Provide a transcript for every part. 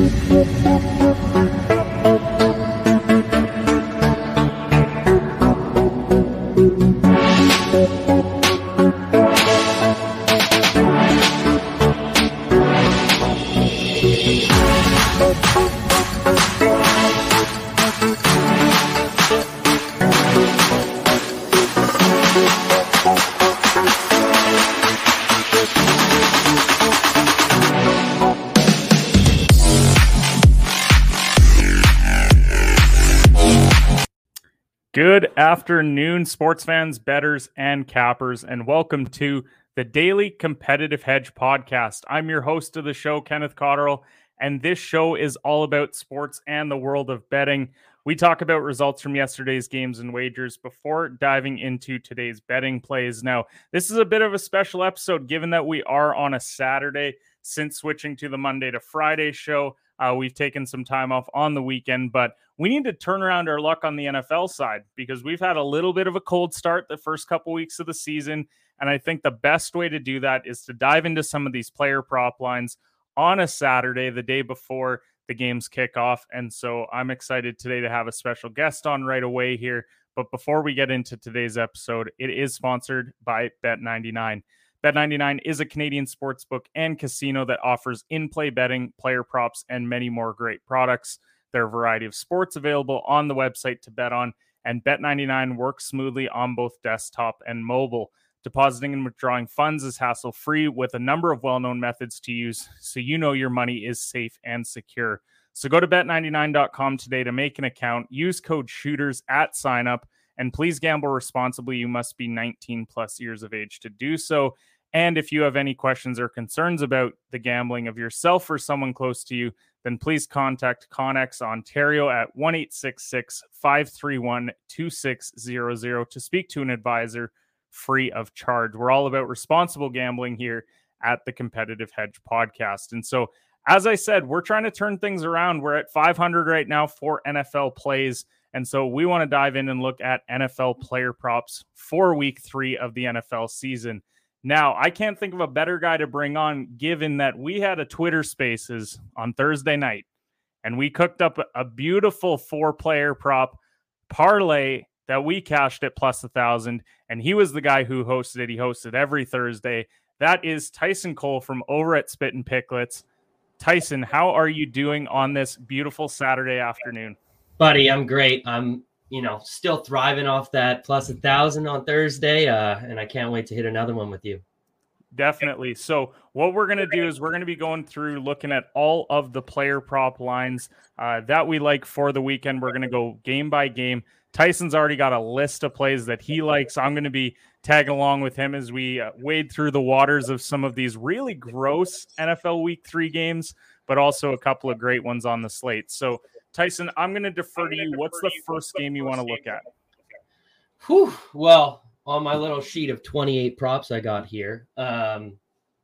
Good afternoon, sports fans, bettors, and cappers, and welcome to the Daily Competitive Hedge podcast. I'm your host of the show, Kenneth Cotterill, and this show is all about sports and the world of betting. We talk about results from yesterday's games and wagers before diving into today's betting plays. Now, this is a bit of a special episode given that we are on a Saturday since switching to the Monday to Friday show. Uh, we've taken some time off on the weekend, but we need to turn around our luck on the NFL side because we've had a little bit of a cold start the first couple weeks of the season. And I think the best way to do that is to dive into some of these player prop lines on a Saturday, the day before the games kick off. And so I'm excited today to have a special guest on right away here. But before we get into today's episode, it is sponsored by Bet99. Bet99 is a Canadian sportsbook and casino that offers in play betting, player props, and many more great products. There are a variety of sports available on the website to bet on, and Bet99 works smoothly on both desktop and mobile. Depositing and withdrawing funds is hassle free with a number of well known methods to use, so you know your money is safe and secure. So go to bet99.com today to make an account. Use code shooters at sign up and please gamble responsibly. You must be 19 plus years of age to do so. And if you have any questions or concerns about the gambling of yourself or someone close to you, then please contact Connex Ontario at 1 531 2600 to speak to an advisor free of charge. We're all about responsible gambling here at the Competitive Hedge podcast. And so, as I said, we're trying to turn things around. We're at 500 right now for NFL plays. And so we want to dive in and look at NFL player props for week three of the NFL season. Now, I can't think of a better guy to bring on given that we had a Twitter spaces on Thursday night and we cooked up a beautiful four player prop parlay that we cashed at plus a thousand. And he was the guy who hosted it. He hosted every Thursday. That is Tyson Cole from over at SpittinPicklets. Tyson, how are you doing on this beautiful Saturday afternoon? buddy, I'm great. I'm you know still thriving off that plus a thousand on Thursday, uh, and I can't wait to hit another one with you. Definitely. So, what we're going to do is we're going to be going through looking at all of the player prop lines uh, that we like for the weekend. We're going to go game by game. Tyson's already got a list of plays that he likes. I'm going to be tagging along with him as we uh, wade through the waters of some of these really gross NFL Week Three games, but also a couple of great ones on the slate. So, Tyson, I'm going to defer to you. What's the first game you want to look at? Whew. Well, on my little sheet of 28 props I got here, um,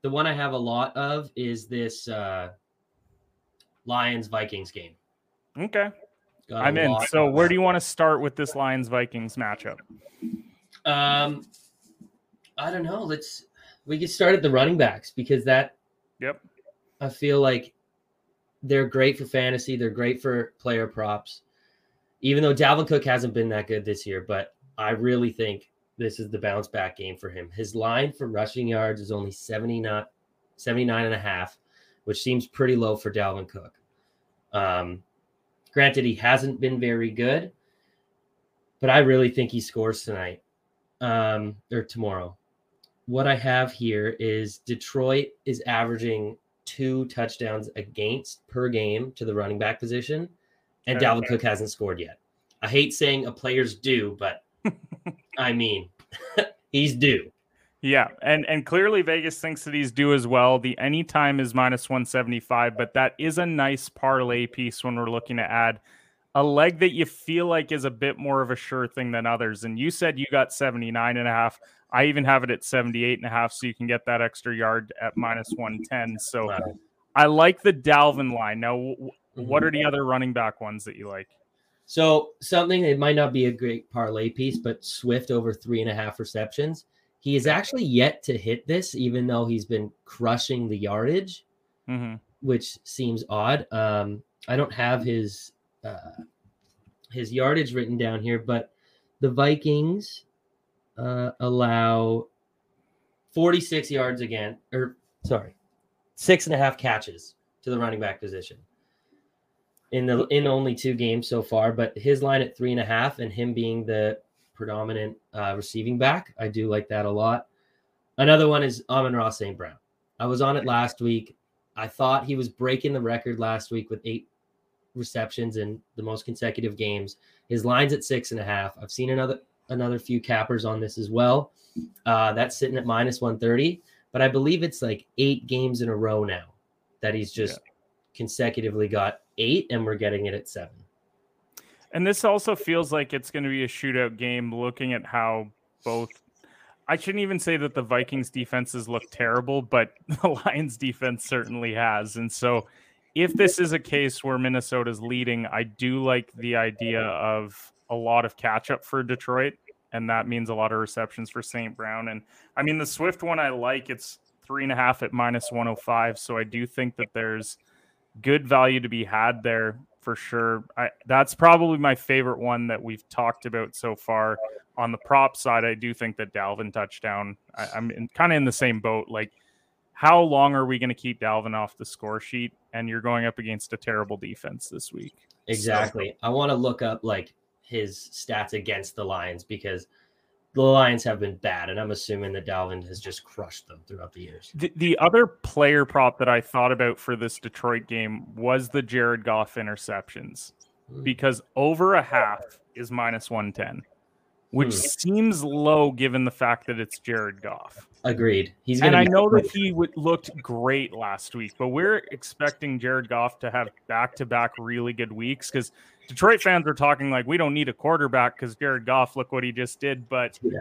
the one I have a lot of is this uh, Lions Vikings game. Okay. I'm in. So, where do you want to start with this Lions Vikings matchup? Um, I don't know. Let's we get started the running backs because that. Yep. I feel like they're great for fantasy. They're great for player props. Even though Dalvin Cook hasn't been that good this year, but I really think this is the bounce back game for him. His line for rushing yards is only 79, 79 and a half, which seems pretty low for Dalvin Cook. Um, granted, he hasn't been very good, but I really think he scores tonight um, or tomorrow. What I have here is Detroit is averaging two touchdowns against per game to the running back position, and okay. Dalvin Cook hasn't scored yet. I hate saying a player's due, but I mean, he's due. Yeah, and and clearly Vegas thinks that he's due as well. The anytime is minus 175, but that is a nice parlay piece when we're looking to add a leg that you feel like is a bit more of a sure thing than others. And you said you got 79 and a half. I even have it at 78 and a half, so you can get that extra yard at minus 110. So I like the Dalvin line. Now, what are the other running back ones that you like? So something that might not be a great parlay piece, but Swift over three and a half receptions. He is actually yet to hit this, even though he's been crushing the yardage. Mm-hmm. which seems odd. Um, I don't have his uh, his yardage written down here, but the Vikings uh, allow 46 yards again, or sorry, six and a half catches to the running back position in the in only two games so far. But his line at three and a half, and him being the predominant uh, receiving back, I do like that a lot. Another one is Amon-Ra St. Brown. I was on it last week. I thought he was breaking the record last week with eight receptions in the most consecutive games. His line's at six and a half. I've seen another another few cappers on this as well. Uh, that's sitting at minus 130, but I believe it's like eight games in a row now that he's just yeah. consecutively got eight, and we're getting it at seven. And this also feels like it's going to be a shootout game looking at how both I shouldn't even say that the Vikings defenses look terrible, but the Lions defense certainly has. And so if this is a case where Minnesota's leading, I do like the idea of a lot of catch up for Detroit. And that means a lot of receptions for St. Brown. And I mean, the Swift one I like, it's three and a half at minus 105. So I do think that there's good value to be had there for sure. I, that's probably my favorite one that we've talked about so far. On the prop side, I do think that Dalvin touchdown. I, am kind of in the same boat. Like, how long are we going to keep Dalvin off the score sheet? And you're going up against a terrible defense this week. Exactly. So. I want to look up like his stats against the Lions because the Lions have been bad, and I'm assuming that Dalvin has just crushed them throughout the years. The, the, other player prop that I thought about for this Detroit game was the Jared Goff interceptions mm. because over a half is minus 110, which mm. seems low given the fact that it's Jared Goff. Agreed. He's and I know that he w- looked great last week, but we're expecting Jared Goff to have back to back really good weeks because Detroit fans are talking like we don't need a quarterback because Jared Goff, look what he just did. But yeah.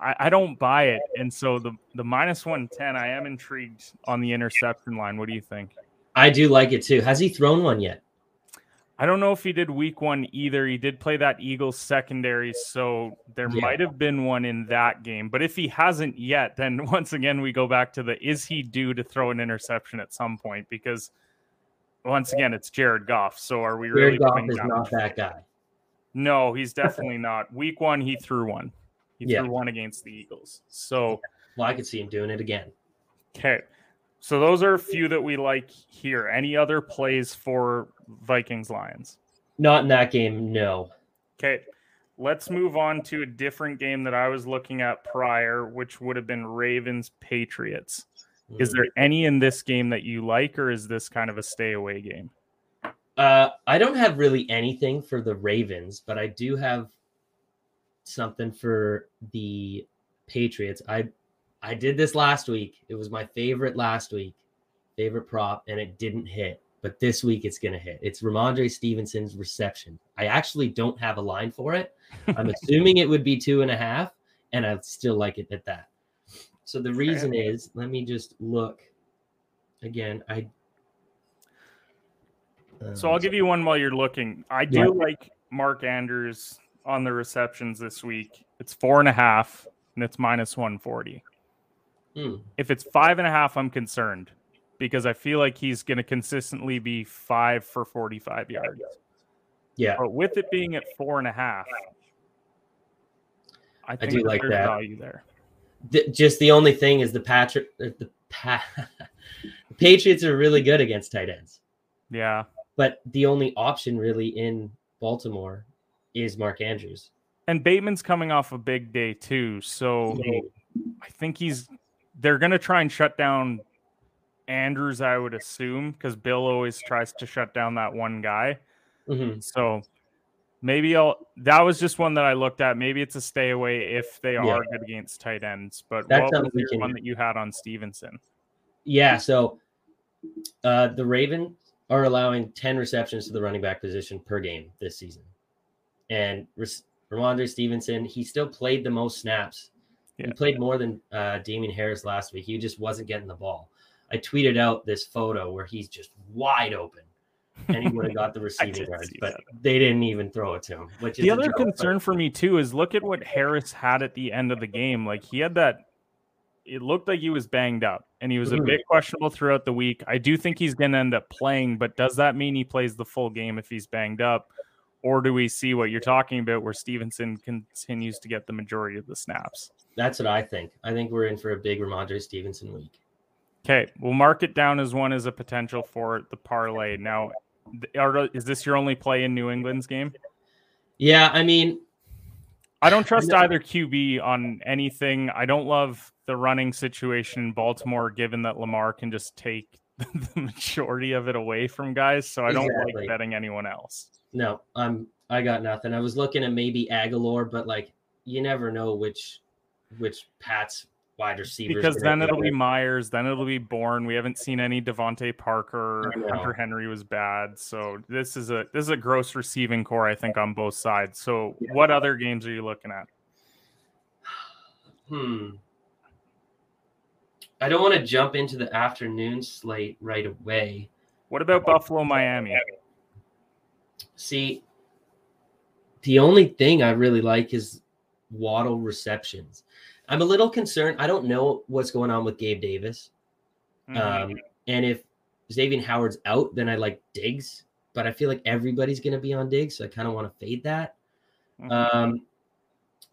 I, I, don't buy it. And so the the minus one ten, I am intrigued on the interception line. What do you think? I do like it too. Has he thrown one yet? I don't know if he did week one either. He did play that Eagles secondary, so there yeah. might have been one in that game. But if he hasn't yet, then once again we go back to the is he due to throw an interception at some point? Because once again, it's Jared Goff. So are we Jared really? Goff is not that guy. No, he's definitely not. Week one, he threw one. He yeah. threw one against the Eagles. So, well, I could see him doing it again. Okay, so those are a few that we like here. Any other plays for Vikings Lions? Not in that game. No. Okay, let's move on to a different game that I was looking at prior, which would have been Ravens Patriots. Is there any in this game that you like, or is this kind of a stay away game? Uh, I don't have really anything for the Ravens, but I do have something for the Patriots. I I did this last week. It was my favorite last week, favorite prop, and it didn't hit. But this week it's gonna hit. It's Rhamondre Stevenson's reception. I actually don't have a line for it. I'm assuming it would be two and a half, and I still like it at that. So the reason is, let me just look again. I so I'll give you one while you're looking. I do yeah. like Mark Andrews on the receptions this week. It's four and a half, and it's minus one forty. Hmm. If it's five and a half, I'm concerned because I feel like he's going to consistently be five for forty-five yards. Yeah, but with it being at four and a half, I think I do like that value there the, just the only thing is the Patrick uh, the, pa- the Patriots are really good against tight ends. Yeah. But the only option really in Baltimore is Mark Andrews. And Bateman's coming off a big day too. So I think he's they're gonna try and shut down Andrews, I would assume, because Bill always tries to shut down that one guy. Mm-hmm. So maybe I'll. That was just one that I looked at. Maybe it's a stay away if they are good against tight ends. But That's what was can... one that you had on Stevenson? Yeah. So uh, the Ravens are allowing ten receptions to the running back position per game this season, and Rhamondre Stevenson he still played the most snaps. Yeah. He played more than uh, Damien Harris last week. He just wasn't getting the ball. I tweeted out this photo where he's just wide open and he would have got the receiving yards, but that. they didn't even throw it to him. Which the other joke, concern but... for me too is look at what Harris had at the end of the game. Like he had that it looked like he was banged up and he was a mm-hmm. bit questionable throughout the week. I do think he's going to end up playing, but does that mean he plays the full game if he's banged up? Or do we see what you're talking about where Stevenson continues to get the majority of the snaps? That's what I think. I think we're in for a big Rhamondre Stevenson week. Okay, we'll mark it down as one as a potential for the parlay. Now, are, is this your only play in New England's game? Yeah, I mean, I don't trust know. either QB on anything. I don't love the running situation in Baltimore, given that Lamar can just take the majority of it away from guys. So I don't Exactly. like betting anyone else. no, I'm I got nothing. I was looking at maybe Agholor, but like you never know which which Pat's wide receivers Because then it'll be. Meyers, then it'll be Bourne. We haven't seen any DeVante Parker. Hunter Henry was bad. So this is a this is a gross receiving corps, I think, on both sides. So Yeah. what other games are you looking at? Hmm. I don't want to jump into the afternoon slate right away. What about Buffalo, Miami? See, the only thing I really like is Waddle receptions. I'm a little concerned. I don't know what's going on with Gabe Davis. Mhm. Um, and if Xavien Howard's out, then I like Diggs. But I feel like everybody's going to be on Diggs, so I kind of want to fade that. Mhm. Um,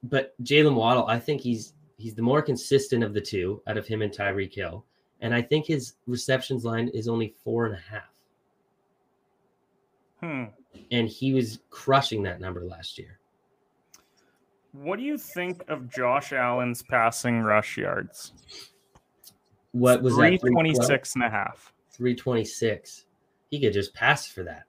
but Jaylen Waddle, I think he's he's the more consistent of the two out of him and Tyreek Hill, and I think his receptions line is only four and a half, Hmm. and he was crushing that number last year. What do you think of Josh Allen's passing rush yards? What was that? 326 and a half. Three twenty six. He could just pass for that.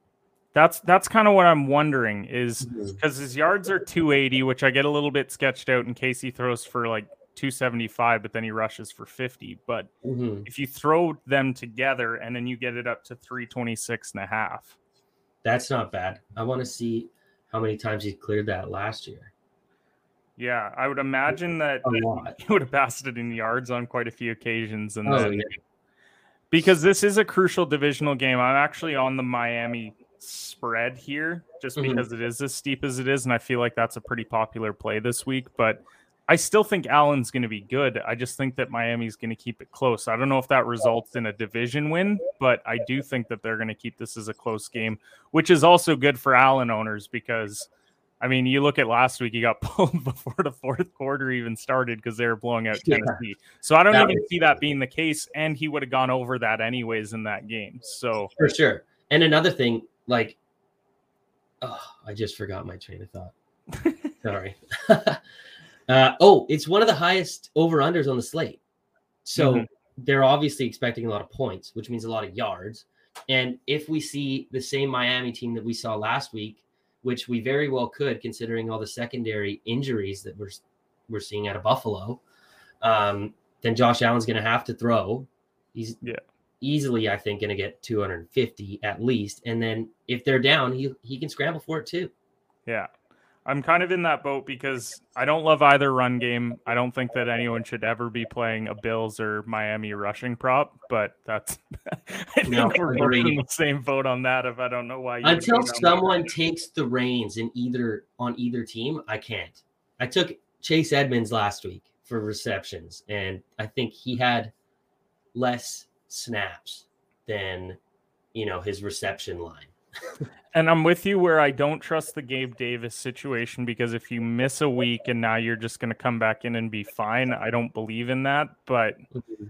That's that's kind of what I'm wondering is because his yards are 280, which I get a little bit sketched out in case he throws for like 275, but then he rushes for 50. But Mhm. if you throw them together and then you get it up to 326 and a half, That's not bad. I want to see how many times he cleared that last year. Yeah, I would imagine that he would have passed it in yards on quite a few occasions. And Oh, then yeah. because this is a crucial divisional game, I'm actually on the Miami spread here just Mhm. because it is as steep as it is. And I feel like that's a pretty popular play this week. But I still think Allen's going to be good. I just think that Miami's going to keep it close. I don't know if that results in a division win, but I do think that they're going to keep this as a close game, which is also good for Allen owners because. I mean, you look at last week, he got pulled before the fourth quarter even started because they were blowing out Yeah. Tennessee. So I don't That even see that being the case, and he would have gone over that anyways in that game. So For sure. And another thing, like, oh, I just forgot my train of thought. Sorry. uh, oh, it's one of the highest over unders on the slate. So Mhm. they're obviously expecting a lot of points, which means a lot of yards. And if we see the same Miami team that we saw last week, which we very well could, considering all the secondary injuries that we're we're seeing out of Buffalo, um, then Josh Allen's going to have to throw. He's Yeah. easily, I think, going to get 250 at least. And then if they're down, he he can scramble for it too. yeah, I'm kind of in that boat because I don't love either run game. I don't think that anyone should ever be playing a Bills or Miami rushing prop, but that's I think No, we're both in the same boat on that. If I don't know why, you would Until go down that someone takes the reins in either on either team, I can't. I took Chase Edmonds last week for receptions, and I think he had less snaps than you know his reception line. And I'm with you where I don't trust the Gabe Davis situation because if you miss a week and now you're just going to come back in and be fine, I don't believe in that. But mm-hmm.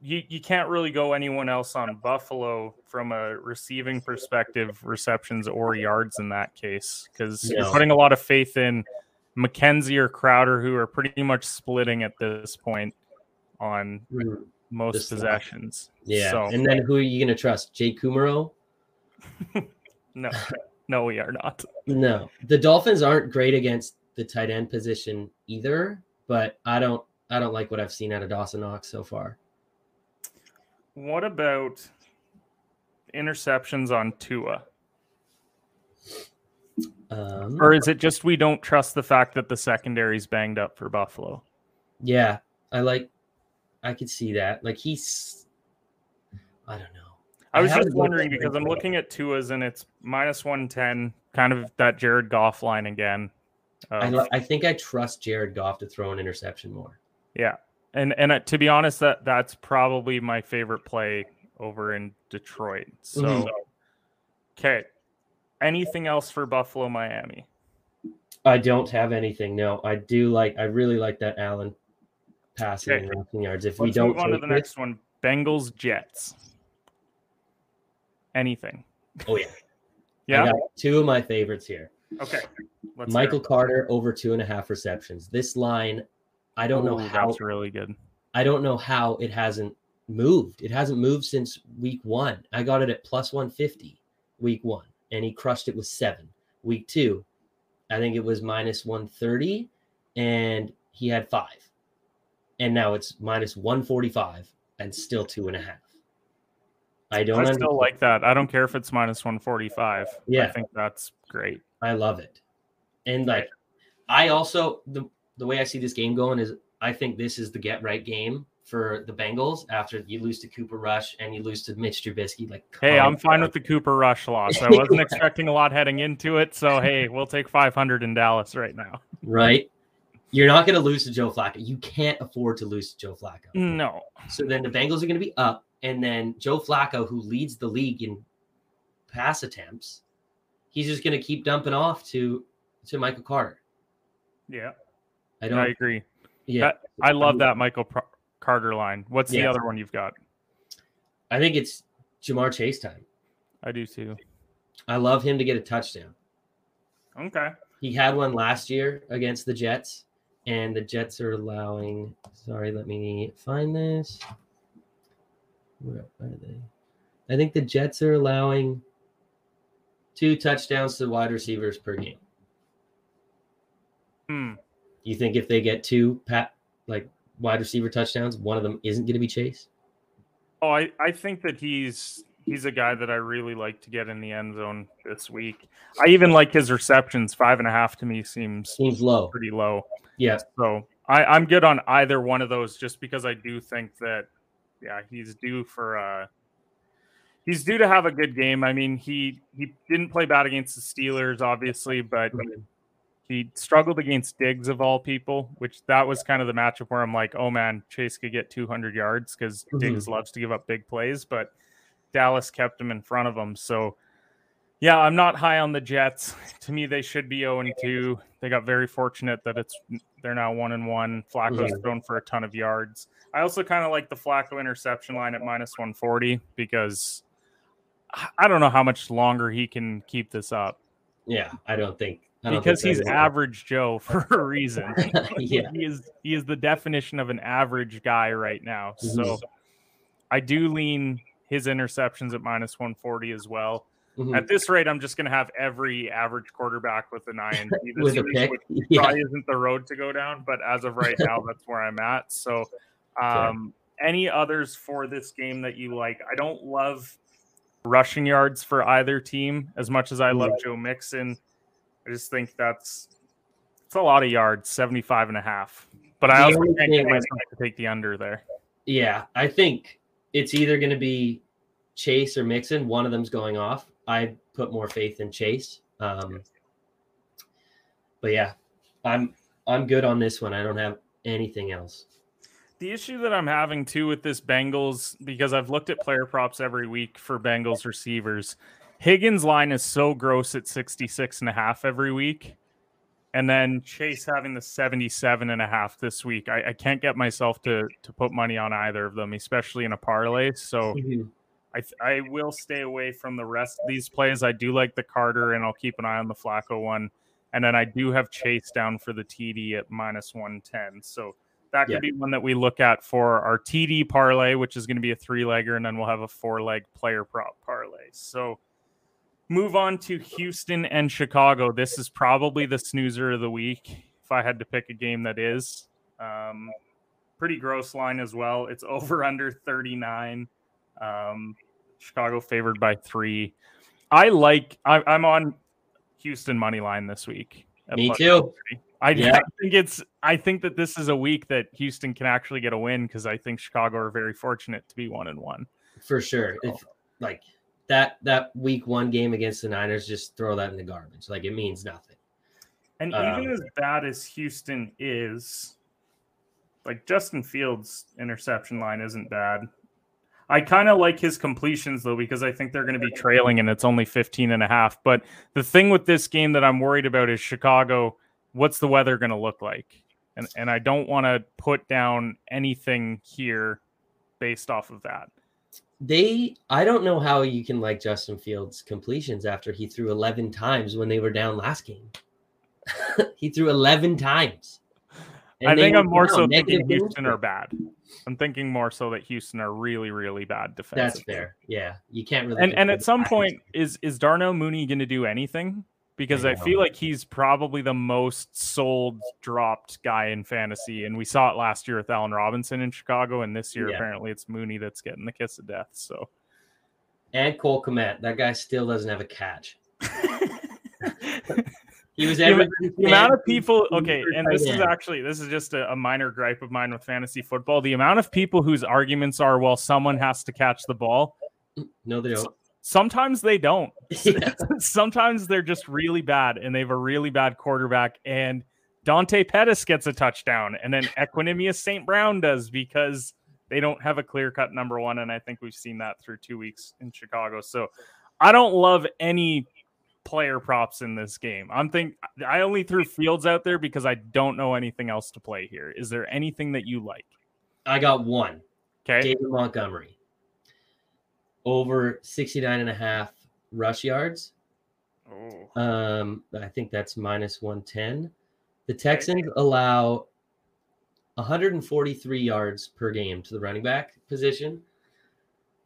you, you can't really go anyone else on Buffalo from a receiving perspective, receptions or yards in that case, because you're putting a lot of faith in McKenzie or Crowder, who are pretty much splitting at this point on mm-hmm. most The slot. possessions. Yeah, So, and then who are you going to trust? Jay Kumaro? no, no, we are not. No, the Dolphins aren't great against the tight end position either. But I don't, I don't like what I've seen out of Dawson Knox so far. What about interceptions on Tua? Um, Or is it just we don't trust the fact that the secondary's banged up for Buffalo? Yeah, I like. I could see that. Like he's. I don't know. I was just wondering because I'm looking at Tua's and it's minus 110, kind of that Jared Goff line again. I, li- I think I trust Jared Goff to throw an interception more. yeah. And and uh, to be honest, that that's probably my favorite play over in Detroit. So, Mhm. okay. Anything else for Buffalo, Miami? I don't have anything. No, I do like. I really like that Allen passing Okay. and rushing yards. If we Let's don't move on to the this- next one. Bengals, Jets. Anything? oh yeah, Yeah. two of my favorites here. Okay. Let's Michael. Carter over two and a half receptions. This line, I don't know how. That's really good. I don't know how it hasn't moved. It hasn't moved since week one. I got it at plus 150 week one, and he crushed it with seven. Week two, I think it was minus 130, and he had five. And now it's minus 145 and still two and a half. I don't I still understand. like that. I don't care if it's minus 145. Yeah, I think that's great. I love it. And like I also the the way I see this game going is I think this is the get right game for the Bengals after you lose to Cooper Rush and you lose to Mitch Trubisky. Like Hey, I'm fine with the Cooper Rush loss. I wasn't Yeah. expecting a lot heading into it. So, hey, we'll take 500 in Dallas right now. right. You're not going to lose to Joe Flacco. You can't afford to lose to Joe Flacco. No. So then the Bengals are going to be up, and then Joe Flacco, who leads the league in pass attempts, he's just going to keep dumping off to to Michael Carter. Yeah, I don't. I agree. yeah, I love um, that Michael Pro- Carter line. What's the other one you've got? I think it's Ja'Marr Chase time. I do too. I love him to get a touchdown. Okay. He had one last year against the Jets, and the Jets are allowing. Sorry, let me find this. Where are they? I think the Jets are allowing two touchdowns to wide receivers per game. Hmm. You think if they get two pat like wide receiver touchdowns, one of them isn't going to be Chase? Oh, I, I think that he's he's a guy that I really like to get in the end zone this week. I even like his receptions. Five and a half to me seems Seems low. pretty low. Yeah, So I, I'm good on either one of those just because I do think that yeah, he's due for uh he's due to have a good game. I mean, he he didn't play bad against the Steelers, obviously, but he struggled against Diggs of all people, which that was kind of the matchup where I'm like, oh man, Chase could get 200 yards because Mhm. Diggs loves to give up big plays, but Dallas kept him in front of him. So yeah, I'm not high on the Jets. To me, they should be 0 and 2. They got very fortunate that it's they're now one and one. Flacco's Mhm. thrown for a ton of yards. I also kind of like the Flacco interception line at minus 140 because I don't know how much longer he can keep this up yeah. I don't think I don't because think he's average Joe for a reason. yeah, he is he is the definition of an average guy right now. So Mhm. I do lean his interceptions at minus 140 as well. Mhm. At this rate, I'm just going to have every average quarterback with an INT this with a week, pick. which Yeah. probably isn't the road to go down. But as of right now, that's where I'm at. So, um, any others for this game that you like? I don't love rushing yards for either team as much as I love Right. Joe Mixon. I just think that's it's a lot of yards, 75 and a half. But I The also can't get myself to take the under there. Yeah, I think it's either going to be Chase or Mixon. One of them's going off. I put more faith in Chase. Um, but yeah, I'm I'm good on this one. I don't have anything else. The issue that I'm having too with this Bengals, because I've looked at player props every week for Bengals receivers, Higgins line is so gross at 66 and a half every week. And then Chase having the 77 and a half this week. I, I can't get myself to to put money on either of them, especially in a parlay. So mm-hmm. I, th- I will stay away from the rest of these plays. I do like the Carter, and I'll keep an eye on the Flacco one. And then I do have Chase down for the TD at minus 110. So that could Yeah. be one that we look at for our TD parlay, which is going to be a three legger, and then we'll have a four leg player prop parlay. So move on to Houston and Chicago. This is probably the snoozer of the week. If I had to pick a game that is, um, pretty gross line as well. It's over under 39. Um, Chicago favored by three. I like. I, I'm on Houston money line this week. Me too. 130. I, Yeah. I think it's. I think that this is a week that Houston can actually get a win because I think Chicago are very fortunate to be one and one. For sure. If like that that week one game against the Niners, just throw that in the garbage. Like it means nothing. And Um, even as bad as Houston is, like Justin Fields' interception line isn't bad. I kind of like his completions though because I think they're going to be trailing and it's only 15 and a half. But the thing with this game that I'm worried about is Chicago. What's the weather going to look like? And and I don't want to put down anything here based off of that. They I don't know how you can like Justin Fields completions after he threw 11 times when they were down last game. he threw 11 times. I think I'm more so thinking Houston are bad. I'm thinking more so that Houston are really, really bad defense. That's fair. Yeah, you can't really. And and at some point, is is Darnell Mooney going to do anything? Because I, I feel like he's probably the most sold dropped guy in fantasy, and we saw it last year with Allen Robinson in Chicago, and this year yeah. apparently it's Mooney that's getting the kiss of death. So, and Cole Kmet, that guy still doesn't have a catch. He was the, the amount of people. Okay, and this is actually this is just a, a, minor gripe of mine with fantasy football. The amount of people whose arguments are, well, someone has to catch the ball. No, they don't. Sometimes they don't. Yeah. Sometimes they're just really bad, and they have a really bad quarterback. And Dante Pettis gets a touchdown, and then Equanimeous St. Brown does because they don't have a clear cut number one. And I think we've seen that through two weeks in Chicago. So I don't love any player props in this game. I'm think I only threw Fields out there because I don't know anything else to play here. Is there anything that you like? I got one. Okay. David Montgomery. Over 69 and a half rush yards. Oh. Um, I think that's minus 110. The Texans allow 143 yards per game to the running back position,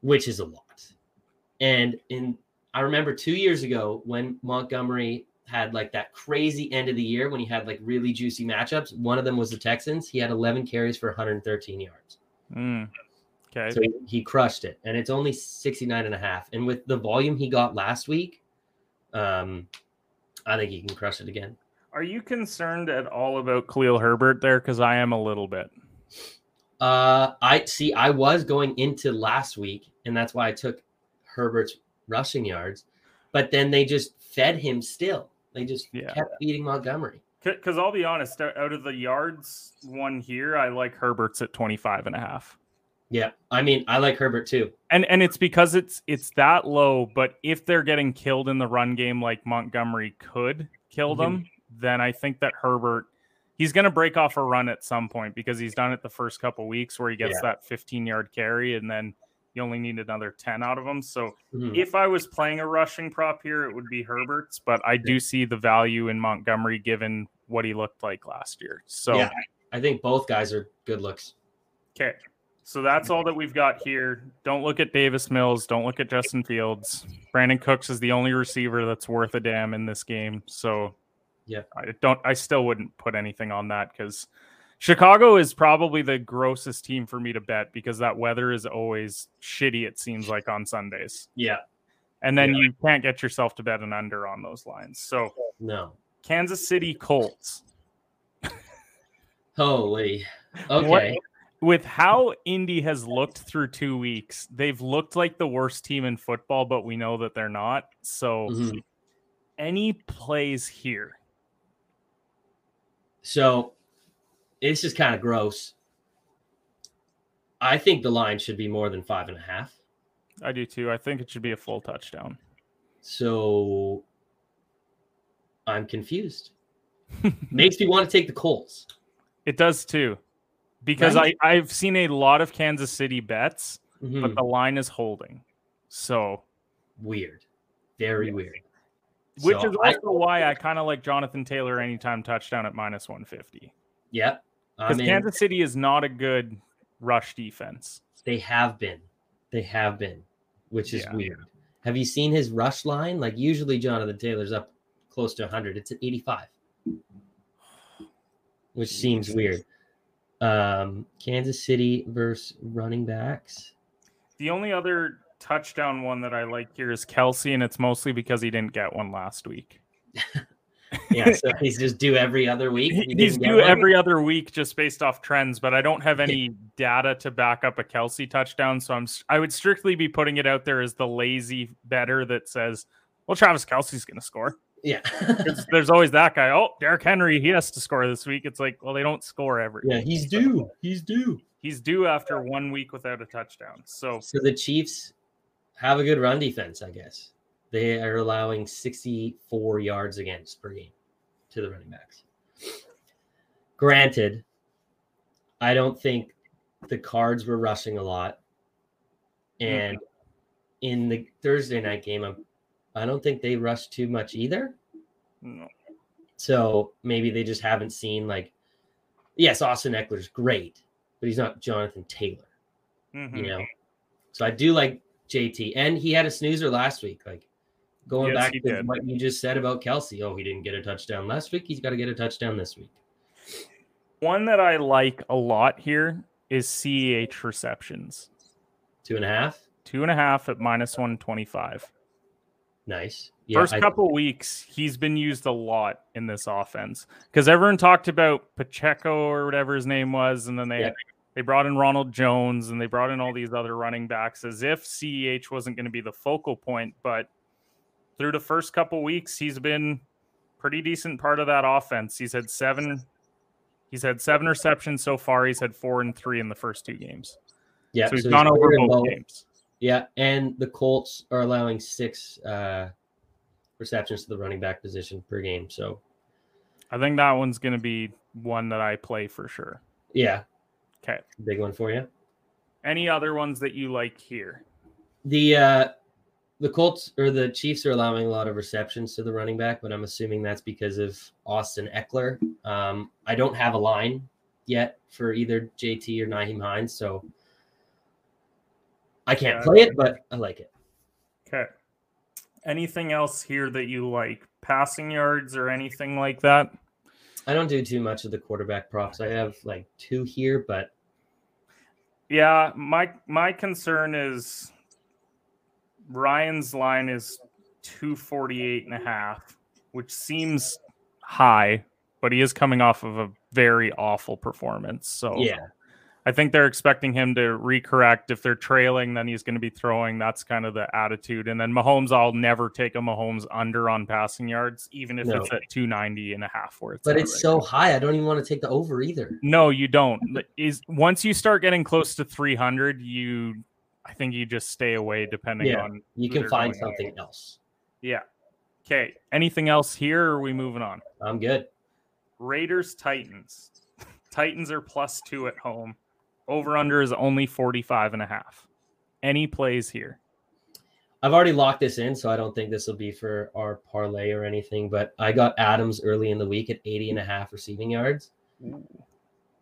which is a lot. And in I remember two years ago when Montgomery had like that crazy end of the year when he had like really juicy matchups. One of them was the Texans. He had 11 carries for 113 yards. Mm. Okay. So he, he, crushed it. And it's only 69 and a half. And with the volume he got last week, um, I think he can crush it again. Are you concerned at all about Khalil Herbert there? Because I am a little bit. Uh, I see. I was going into last week, and that's why I took Herbert's rushing yards, but then they just fed him still. They just yeah. kept feeding Montgomery. Because I'll be honest, out of the yards one here, I like Herbert's at 25 and a half. Yeah, I mean, I like Herbert too. And and it's because it's it's that low, but if they're getting killed in the run game like Montgomery could kill them, mm-hmm. then I think that Herbert he's going to break off a run at some point because he's done it the first couple weeks where he gets yeah. that 15 yard carry and then you only need another 10 out of them. So mm-hmm. if I was playing a rushing prop here, it would be Herbert's, but I do see the value in Montgomery given what he looked like last year. So yeah, I think both guys are good looks. Okay. So that's all that we've got here. Don't look at Davis Mills. Don't look at Justin Fields. Brandin Cooks is the only receiver that's worth a damn in this game. So yeah, I don't, I still wouldn't put anything on that because Chicago is probably the grossest team for me to bet because that weather is always shitty, it seems like on Sundays. Yeah. And then yeah. you can't get yourself to bet an under on those lines. So, no. Kansas City Colts. Holy. Okay. What, with how Indy has looked through two weeks, they've looked like the worst team in football, but we know that they're not. So, mm-hmm. any plays here? So, it's just kind of gross. I think the line should be more than five and a half. I do too. I think it should be a full touchdown. So I'm confused. Makes me want to take the Colts. It does too. Because right? I, I've seen a lot of Kansas City bets, mm-hmm. but the line is holding. So weird. Very weird. Which so is also I, why I kind of like Jonathan Taylor anytime touchdown at minus 150. Yep. Because Kansas City is not a good rush defense. They have been. They have been, which is yeah. weird. Have you seen his rush line? Like usually Jonathan Taylor's up close to 100. It's at 85, which seems weird. Um, Kansas City versus running backs. The only other touchdown one that I like here is Kelce, and it's mostly because he didn't get one last week. yeah, so he's just due every other week. He he's due every other week just based off trends, but I don't have any data to back up a Kelce touchdown. So I'm I would strictly be putting it out there as the lazy bettor that says, well, Travis Kelce's going to score. Yeah. There's, always that guy. Oh, Derrick Henry, he has to score this week. It's like, well, they don't score every. yeah, he's due. He's due. He's due after one week without a touchdown. So So the Chiefs have a good run defense, I guess. They are allowing 64 yards against per game to the running backs. Granted, I don't think the cards were rushing a lot. Mm-hmm. And in the Thursday night game, I'm, I don't think they rush too much either. no. So maybe they just haven't seen like, yes, Austin Ekeler's great, but he's not Jonathan Taylor, Mhm. you know. So I do like JT, and he had a snoozer last week. Like going Yes, back to did. what you just said about Kelce. Oh, he didn't get a touchdown last week. He's got to get a touchdown this week. One that I like a lot here is CEH receptions. Two and a half. Two and a half at minus 125. Nice. Yeah, First I- couple weeks, he's been used a lot in this offense because everyone talked about Pacheco or whatever his name was, and then they Yeah. they brought in Ronald Jones and they brought in all these other running backs as if CEH wasn't going to be the focal point. But through the first couple weeks, he's been pretty decent part of that offense. He's had seven. He's had seven receptions so far. He's had four and three in the first two games. yeah, so he's so gone over played both both. games. Yeah, and the Colts are allowing six uh, receptions to the running back position per game. So I think that one's going to be one that I play for sure. yeah, Okay. big one for you. Any other ones that you like here? The uh, the Colts or the Chiefs are allowing a lot of receptions to the running back, but I'm assuming that's because of Austin Ekeler. Um, I don't have a line yet for either JT or Nyheim Hines, so I can't Yeah. play it, but I like it. Okay. Anything else here that you like? Passing yards or anything like that? I don't do too much of the quarterback props. I have like two here, but Yeah, my my concern is Ryan's line is 248 and a half, which seems high, but he is coming off of a very awful performance. So yeah, I think they're expecting him to recorrect. If they're trailing, then he's going to be throwing. That's kind of the attitude. And then Mahomes, I'll never take a Mahomes under on passing yards, even if No. it's at 290 and a half where it's but it's right so now. high. I don't even want to take the over either. No, you don't. Is once you start getting close to 300, you I think you just stay away depending Yeah, on You can find something else. Yeah. Okay. Anything else here or are we moving on? I'm good. Raiders Titans. Titans are plus 2 at home. Over under is only 45 and a half. Any plays here? I've already locked this in, so I don't think this will be for our parlay or anything. But I got Adams early in the week at 80 and a half receiving yards,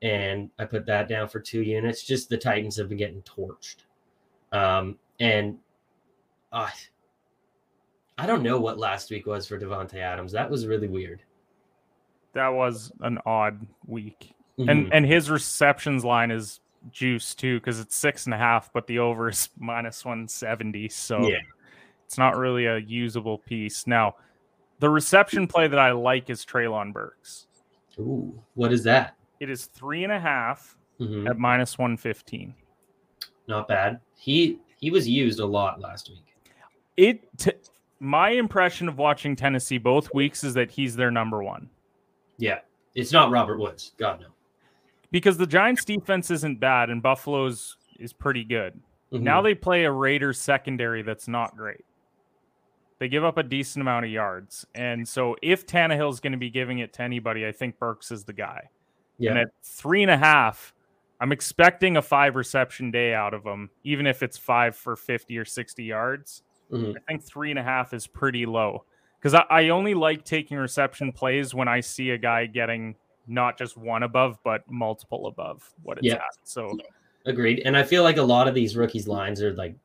and I put that down for two units. Just the Titans have been getting torched. Um, and uh, I don't know what last week was for Davante Adams. That was really weird. That was an odd week. Mhm. And and his receptions line is juice too, because it's six and a half, but the over is minus 170. So Yeah. it's not really a usable piece. Now, the reception play that I like is Treylon Burks. Ooh, what is that? It is three and a half Mhm. at minus 115. Not bad. He he was used a lot last week. It t- my impression of watching Tennessee both weeks is that he's their number one. Yeah, it's not Robert Woods. God no. Because the Giants defense isn't bad and Buffalo's is pretty good. Mhm. Now they play a Raiders secondary that's not great. They give up a decent amount of yards. And so if Tannehill's going to be giving it to anybody, I think Burks is the guy. yeah, And at three and a half, I'm expecting a five reception day out of him, even if it's five for 50 or 60 yards. Mhm. I think three and a half is pretty low because I, I only like taking reception plays when I see a guy getting not just one above, but multiple above what it's Yeah. at. So Agreed. And I feel like a lot of these rookies' lines are like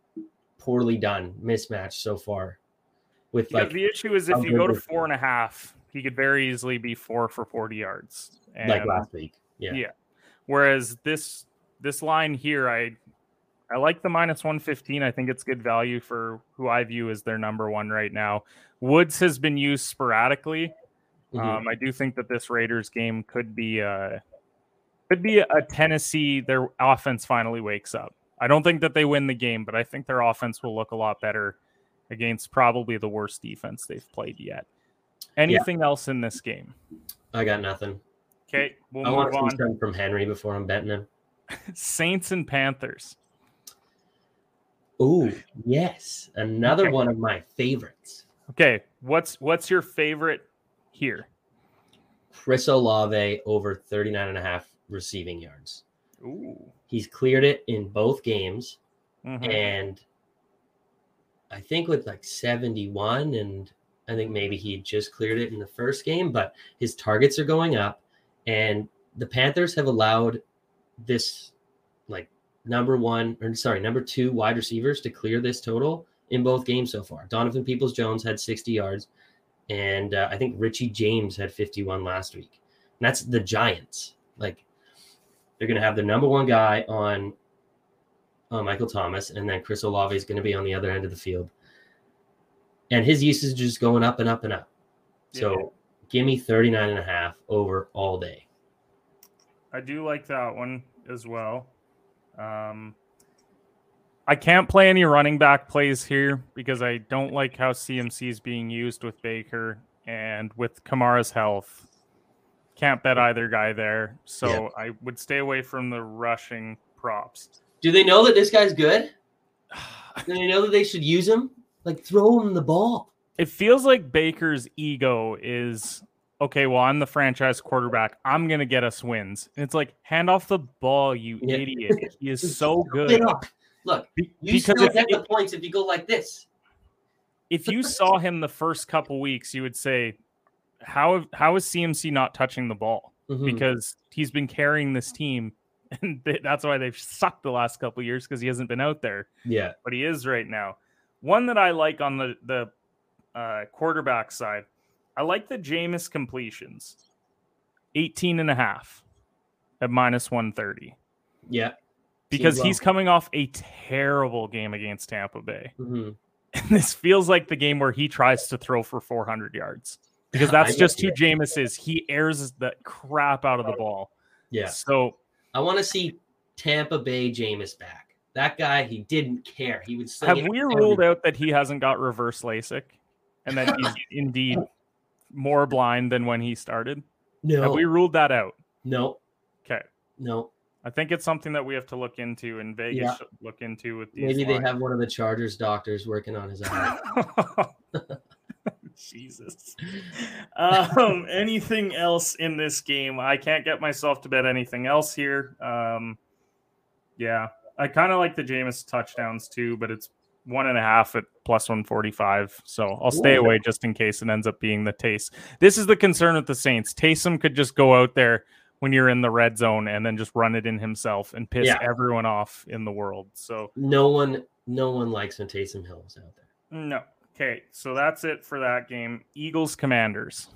poorly done, mismatched so far. With because like, the issue is if you go to four and a half, he could very easily be four for 40 yards. And like last week. Yeah. Yeah. Whereas this this line here, I I like the minus one fifteen. I think it's good value for who I view as their number one right now. Woods has been used sporadically. Mhm. Um, I do think that this Raiders game could be a could be a Tennessee. Their offense finally wakes up. I don't think that they win the game, but I think their offense will look a lot better against probably the worst defense they've played yet. Anything yeah. else in this game? I got nothing. Okay, we'll I move want on. from Henry before I'm betting him. Saints and Panthers. Oh yes, another okay. one of my favorites. Okay, what's what's your favorite here? Chris Olave over 39 and a half receiving yards. Ooh. He's cleared it in both games. Mhm. And I think with like 71 and I think maybe he just cleared it in the first game, but his targets are going up and the Panthers have allowed this like number one or sorry, number two wide receivers to clear this total in both games so far. Donovan Peoples Jones had 60 yards, and uh, I think Richie James had 51 last week. And that's the Giants. Like they're going to have the number one guy on uh, Michael Thomas, and then Chris Olave is going to be on the other end of the field. And his usage is just going up and up and up. So give me 39 and a half over all day. I do like that one as well. Um, I can't play any running back plays here because I don't like how CMC is being used with Baker and with Kamara's health. Can't bet either guy there. So yeah. I would stay away from the rushing props. Do they know that this guy's good? Do they know that they should use him? Like throw him the ball. It feels like Baker's ego is okay, well, I'm the franchise quarterback. I'm gonna get us wins. And it's like, hand off the ball, you yeah. idiot. He is so good. Look, you because still get the points if you go like this. If you saw him the first couple weeks, you would say, "How how is CMC not touching the ball?" Mm-hmm. Because he's been carrying this team, and that's why they've sucked the last couple years because he hasn't been out there. Yeah, but he is right now. One that I like on the the uh, quarterback side, I like the Jameis completions, 18 and a half at minus 130. Yeah because he's coming off a terrible game against Tampa Bay. Mm-hmm. And this feels like the game where he tries to throw for 400 yards because that's just who Jameis is. He airs the crap out of the ball. Yeah. So I want to see Tampa Bay Jameis back. That guy, he didn't care. He would. Have we ruled out that he hasn't got reverse LASIK, and that he's indeed more blind than when he started? No. Have we ruled that out? No. Okay. No. I think it's something that we have to look into and Vegas yeah. look into with these. Maybe lines. they have one of the Chargers doctors working on his eye. Jesus. Um, anything else in this game? I can't get myself to bet anything else here. Um, yeah, I kind of like the Jameis touchdowns too, but it's one and a half at plus 145. So I'll stay away just in case it ends up being the taste. This is the concern with the Saints. Taysom could just go out there when you're in the red zone and then just run it in himself and piss yeah. everyone off in the world. So no one, no one likes when Taysom Hill is out there. No. Okay, so that's it for that game. Eagles Commanders.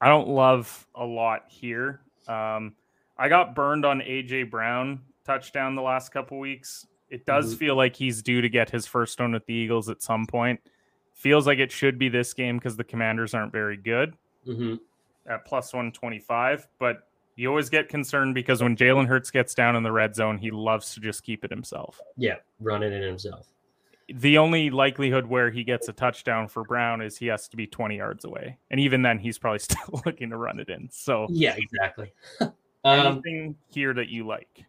I don't love a lot here. Um, I got burned on AJ Brown touchdown the last couple weeks. It does mm-hmm. feel like he's due to get his first one with the Eagles at some point. Feels like it should be this game because the Commanders aren't very good. Mm-hmm at plus 125, but you always get concerned because when Jalen Hurts gets down in the red zone, he loves to just keep it himself. Yeah, run it in himself. The only likelihood where he gets a touchdown for Brown is he has to be 20 yards away. And even then, he's probably still looking to run it in. So, yeah, exactly. anything um, here that you like?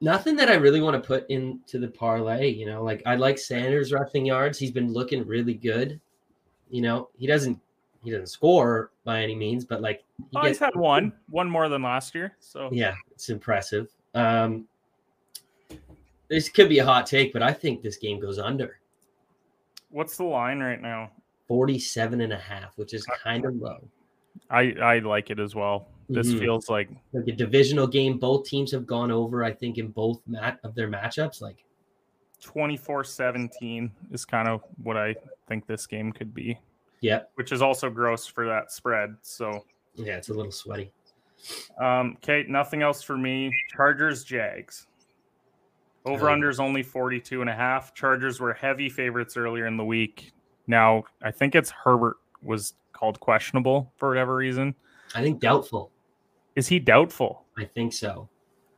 Nothing that I really want to put into the parlay. You know, like I like Sanders rushing yards. He's been looking really good. You know, he doesn't he doesn't score by any means, but like he oh, gets, he's had one, one more than last year. So yeah, it's impressive. Um, this could be a hot take, but I think this game goes under. What's the line right now? 47 and a half, which is kind of low. I I like it as well. This mm-hmm. feels like like a divisional game. Both teams have gone over, I think, in both mat of their matchups. Like 24-17 is kind of what I think this game could be. Yeah. Which is also gross for that spread. So yeah, it's a little sweaty. Um, okay, nothing else for me. Chargers, Jags. Over under is only 42 and a half. Chargers were heavy favorites earlier in the week. Now, I think it's Herbert was called questionable for whatever reason. I think doubtful. Is he doubtful? I think so.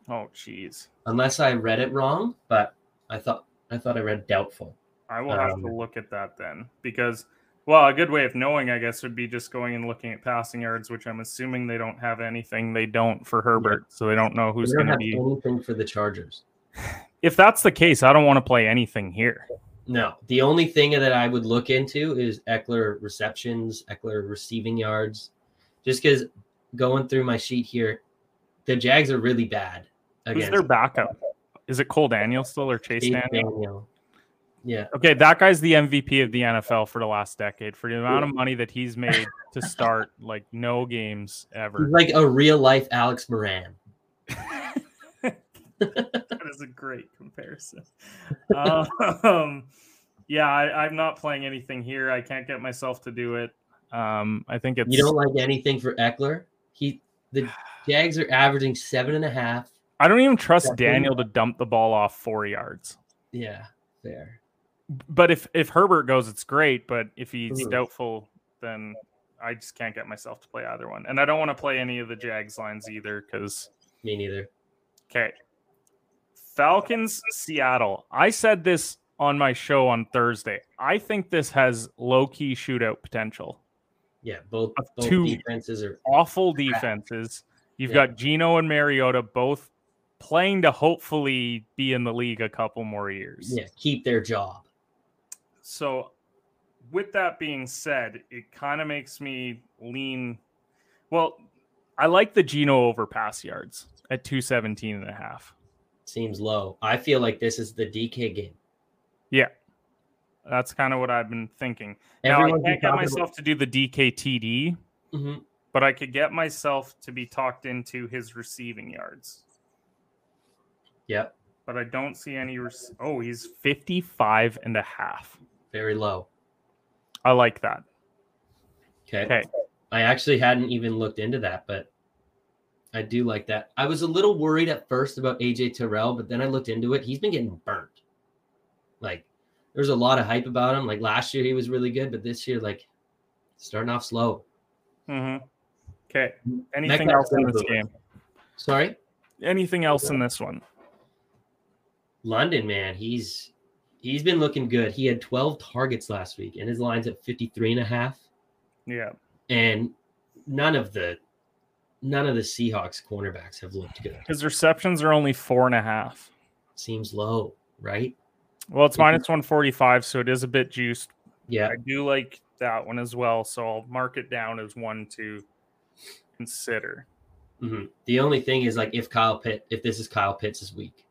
Oh, jeez. Unless I read it wrong, but I thought I thought I read doubtful. I will have um, to look at that then because Well, a good way of knowing, I guess, would be just going and looking at passing yards, which I'm assuming they don't have anything. They don't for Herbert, so they don't know who's going to be. anything for the Chargers. If that's the case, I don't want to play anything here. No, the only thing that I would look into is Ekeler receptions, Ekeler receiving yards, just because going through my sheet here, the Jags are really bad Who's their backup? Is it Cole Daniel still or Chase Chase Daniel? Daniel. Yeah, Okay, that guy's the MVP of the NFL for the last decade for the amount of money that he's made to start like no games ever. he's like a real life Alex Moran. that is a great comparison. Um, yeah, I, I'm not playing anything here. I can't get myself to do it. Um, I think it's. You don't like anything for Ekeler? He the Jags are averaging seven and a half. I don't even trust Definitely. Daniel to dump the ball off four yards. Yeah, fair. But if if Herbert goes, it's great. But if he's Mhm. doubtful, then I just can't get myself to play either one. And I don't want to play any of the Jags lines either because Me neither. Okay. Falcons, Seattle. I said this on my show on Thursday. I think this has low key shootout potential. Yeah, both, both two- defenses are Awful defenses. You've Yeah. got Gino and Mariota both playing to hopefully be in the league a couple more years. yeah keep their job. So, with that being said, it kind of makes me lean. Well, I like the Gino over pass yards at 217 and a half. Seems low. I feel like this is the DK game. Yeah. That's kind of what I've been thinking. Now, I Everyone's can't get myself to do the DKTD, about- Mhm. but I could get myself to be talked into his receiving yards. Yep, But I don't see any. Rec- oh, he's 55 and a half. Very low. I like that. Okay. Okay. I actually hadn't even looked into that, but I do like that. I was a little worried at first about AJ Terrell, but then I looked into it. He's been getting burnt. Like there's a lot of hype about him. Like last year he was really good, but this year, like starting off slow. Mm-hmm. Okay. Anything Metcalf's else in this game? Sorry? Anything else in this one? London, man, he's he's been looking good. He had 12 targets last week, and his line's at 53 and a half. Yeah. And none of the none of the Seahawks cornerbacks have looked good. His receptions are only four and a half. Seems low, right? Well, it's minus 145, so it is a bit juiced. Yeah. I do like that one as well. So I'll mark it down as one to consider. Mhm. The only thing is like if Kyle Pitt, if this is Kyle Pitts' week,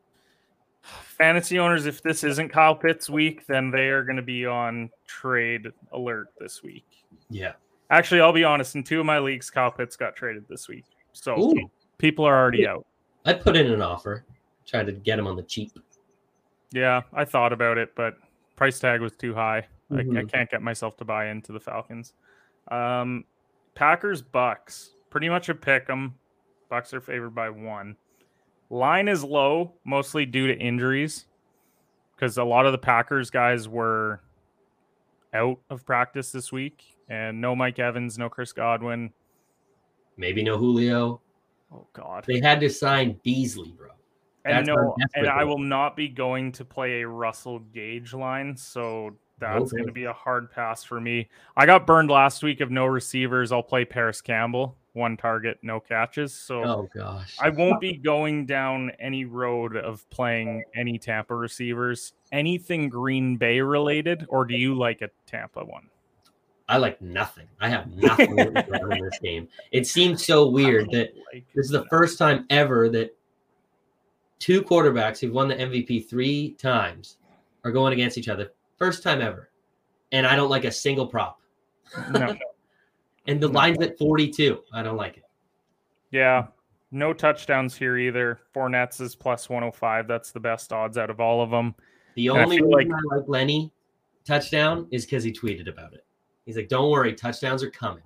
Fantasy owners, if this isn't Kyle Pitts week, then they are going to be on trade alert this week. yeah. Actually, I'll be honest. In two of my leagues, Kyle Pitts got traded this week, so Ooh, people are already out. I put in an offer, tried to get him on the cheap. Yeah, I thought about it, but price tag was too high. I, I Mhm. can't get myself to buy into the Falcons. Um, Packers Bucks, pretty much a pick pick 'em. Bucks are favored by one. Line is low, mostly due to injuries, because a lot of the Packers guys were out of practice this week, and no Mike Evans, no Chris Godwin. Maybe no Julio. Oh God, They had to sign Beasley, bro. and that's I'm no, and I will not be going to play a Russell Gage line, so that's Okay. going to be a hard pass for me. I got burned last week of no receivers. I'll play Parris Campbell, one target, no catches. So Oh gosh. I won't be going down any road of playing any Tampa receivers. Anything Green Bay related, or do you like a Tampa one? I like nothing. I have nothing in this game. It seems so weird that Like, this is the first time ever that two quarterbacks who've won the MVP three times are going against each other. First time ever. And I don't like a single prop. no, And the line's at 42. I don't like it. yeah, no touchdowns here either. Fournette's is plus 105. That's the best odds out of all of them. The And only reason like- I like Lenny touchdown is because he tweeted about it. He's like, don't worry, touchdowns are coming.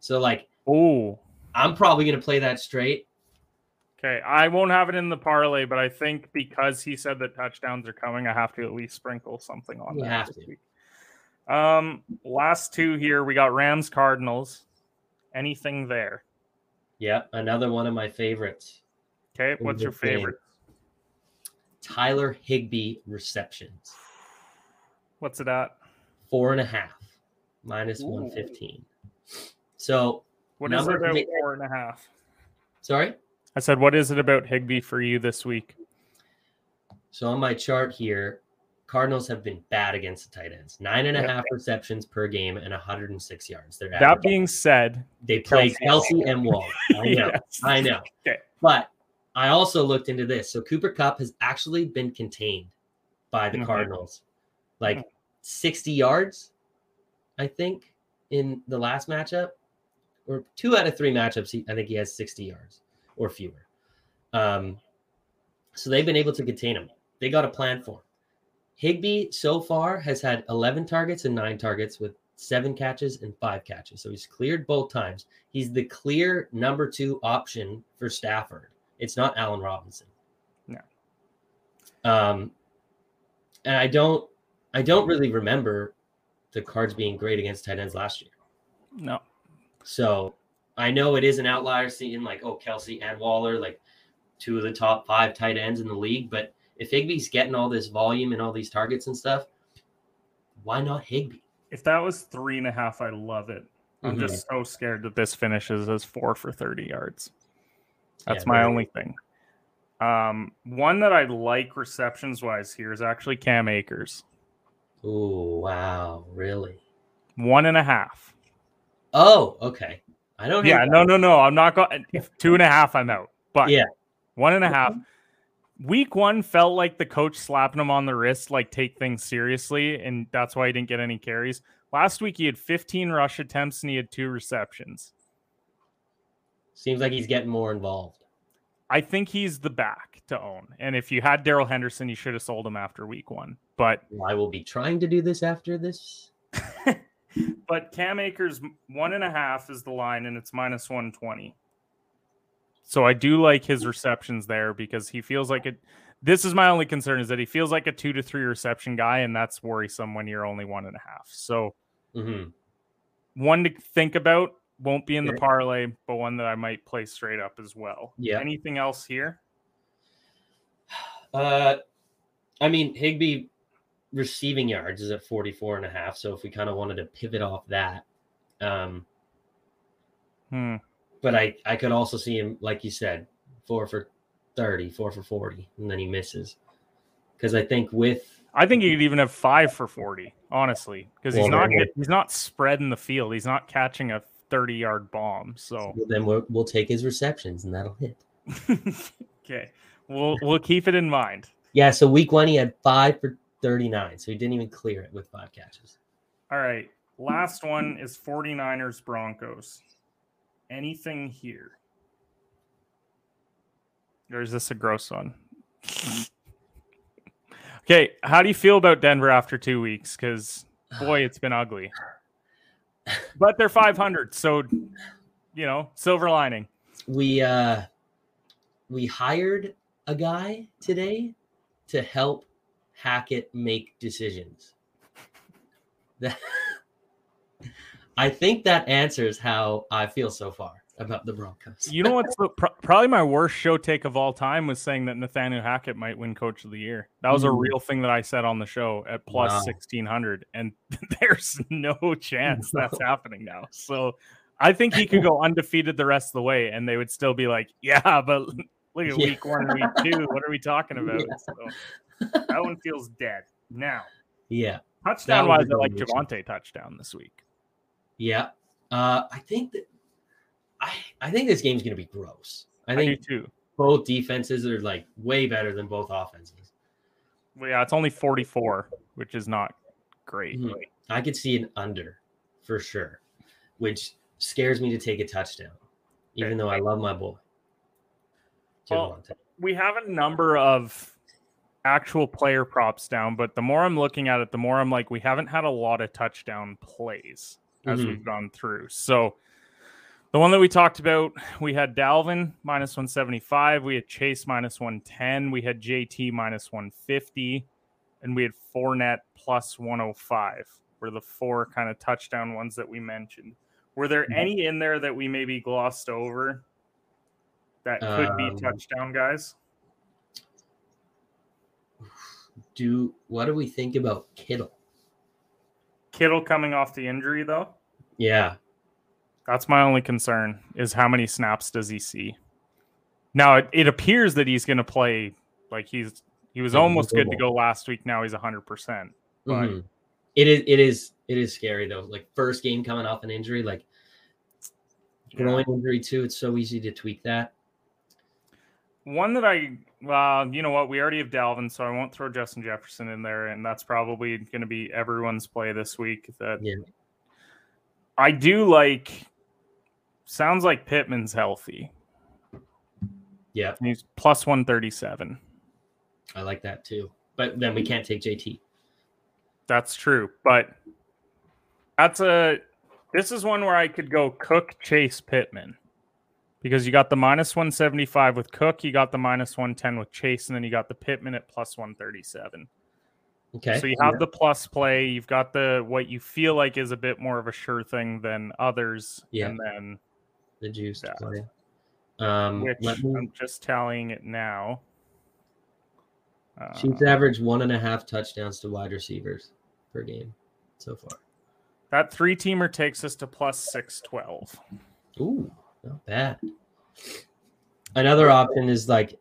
So, like, Oh, I'm probably going to play that straight. Okay, I won't have it in the parlay, but I think because he said that touchdowns are coming, I have to at least sprinkle something on You that have to. week. Um, last two here, we got Rams Cardinals. Anything there? Yeah, Another one of my favorites. Okay, what's your game. favorite? Tyler Higbee receptions. What's it at? Four and a half, minus one fifteen. So, What is Number it about three- four and a half? sorry. I said, what is it about Higbee for you this week? So on my chart here, Cardinals have been bad against the tight ends. Nine and a Yep. half receptions per game and 106 yards. They're That average. being said, they play Kelce. Kelce and Wall. I know. yes. I know. Okay. But I also looked into this. So Cooper Kupp has actually been contained by the Mhm. Cardinals, like 60 yards, I think, in the last matchup, or two out of three matchups. He, I think he has 60 yards or fewer. Um, so they've been able to contain him. They got a plan for him. Higbee so far has had 11 targets and nine targets with seven catches and five catches. So he's cleared both times. He's the clear number two option for Stafford. It's not Allen Robinson. No. Um, and I don't, I don't really remember the Cards being great against tight ends last year. No. So I know it is an outlier seeing like oh Kelce and Waller like two of the top five tight ends in the league, but if Higbee's getting all this volume and all these targets and stuff, why not Higbee? If that was three and a half, I love it. I'm Mhm. just so scared that this finishes as four for 30 yards. That's Yeah, my very- only thing. Um, one that I like receptions wise here is actually Cam Akers. Oh wow, really? One and a half. Oh, okay. I don't. Yeah, no, no, no. I'm not going. Two and a half, I'm out. But Yeah. one and a half. Week one felt like the coach slapping him on the wrist, like take things seriously, and that's why he didn't get any carries. Last week he had 15 rush attempts and he had two receptions. Seems like he's getting more involved. I think he's the back to own. And if you had Darrell Henderson, you should have sold him after week one. But I will be trying to do this after this. but Cam Akers one and a half is the line, and it's minus one twenty. So I do like his receptions there because he feels like it. This is my only concern is that he feels like a two to three reception guy, and that's worrisome when you're only one and a half. So Mhm. one to think about won't be in the parlay, but one that I might play straight up as well. Yeah. Anything else here? Uh, I mean, Higbee receiving yards is at 44 and a half. So if we kind of wanted to pivot off that, um, Hmm. But I, I could also see him, like you said, four for 30, four for 40, and then he misses. Because I think with, I think he could even have five for forty, honestly, because he's not he's not spreading the field. He's not catching a thirty yard bomb. So then we'll, we'll take his receptions and that'll hit. okay, we'll we'll keep it in mind. Yeah. So week one, he had five for 39. So he didn't even clear it with five catches. All right, last one is 49ers Broncos. Anything here? Or is this a gross one? okay, how do you feel about Denver after two weeks? Because boy, it's been ugly. But they're 500, so you know, silver lining. we uh we hired a guy today to help Hackett make decisions. That- I think that answers how I feel so far about the Broncos. You know what's the, pro- probably my worst show take of all time was saying that Nathaniel Hackett might win Coach of the Year. That was a Mm. real thing that I said on the show at plus Wow. 1600, and there's no chance that's happening now. So I think he could go undefeated the rest of the way, and they would still be like, "Yeah, but look at Yeah. week one, week two. What are we talking about?" Yeah. So that one feels dead now. Yeah, Touchdown wise, I like. Javonte touchdown this week. Yeah. Uh, I think that I I think this game's gonna be gross. I I, think too. both defenses are like way better than both offenses. Well, yeah, it's only 44, which is not great. Mhm. I could see an under for sure, which scares me to take a touchdown, even Okay. though I love my boy. Well, we have a number of actual player props down, but the more I'm looking at it, the more I'm like, we haven't had a lot of touchdown plays as Mhm. we've gone through. So the one that we talked about, we had Dalvin minus 175, we had Chase minus 110, we had JT minus 150, and we had Fournette plus 105 were the four kind of touchdown ones that we mentioned. Were there Mhm. any in there that we maybe glossed over that could be Um, touchdown guys? Do what do we think about Kittle? Kittle coming off the injury though. Yeah. That's my only concern is how many snaps does he see? Now it, it appears that he's going to play like he's he was almost good to go last week. Now he's 100%. But Mhm. It is it is it is scary though. Like first game coming off an injury, like yeah. groin injury too. It's so easy to tweak that. One that I, well, you know what? We already have Dalvin, so I won't throw Justin Jefferson in there, and that's probably going to be everyone's play this week. That Yeah. I do like. Sounds like Pittman's healthy. Yeah, He's plus one thirty seven. I like that too. But then we can't take JT. That's true, but that's a. This is one where I could go Cook, Chase, Pittman, because you got the minus one seventy five with Cook, you got the minus one ten with Chase, and then you got the Pittman at plus one thirty seven. Okay. So you have the plus play. You've got the what you feel like is a bit more of a sure thing than others. Yeah. And then the juice Yeah. play. Um, which let me, I'm just tallying it now. Chiefs Uh, average one and a half touchdowns to wide receivers per game so far. that three teamer takes us to plus six twelve. Ooh, not bad. Another option is like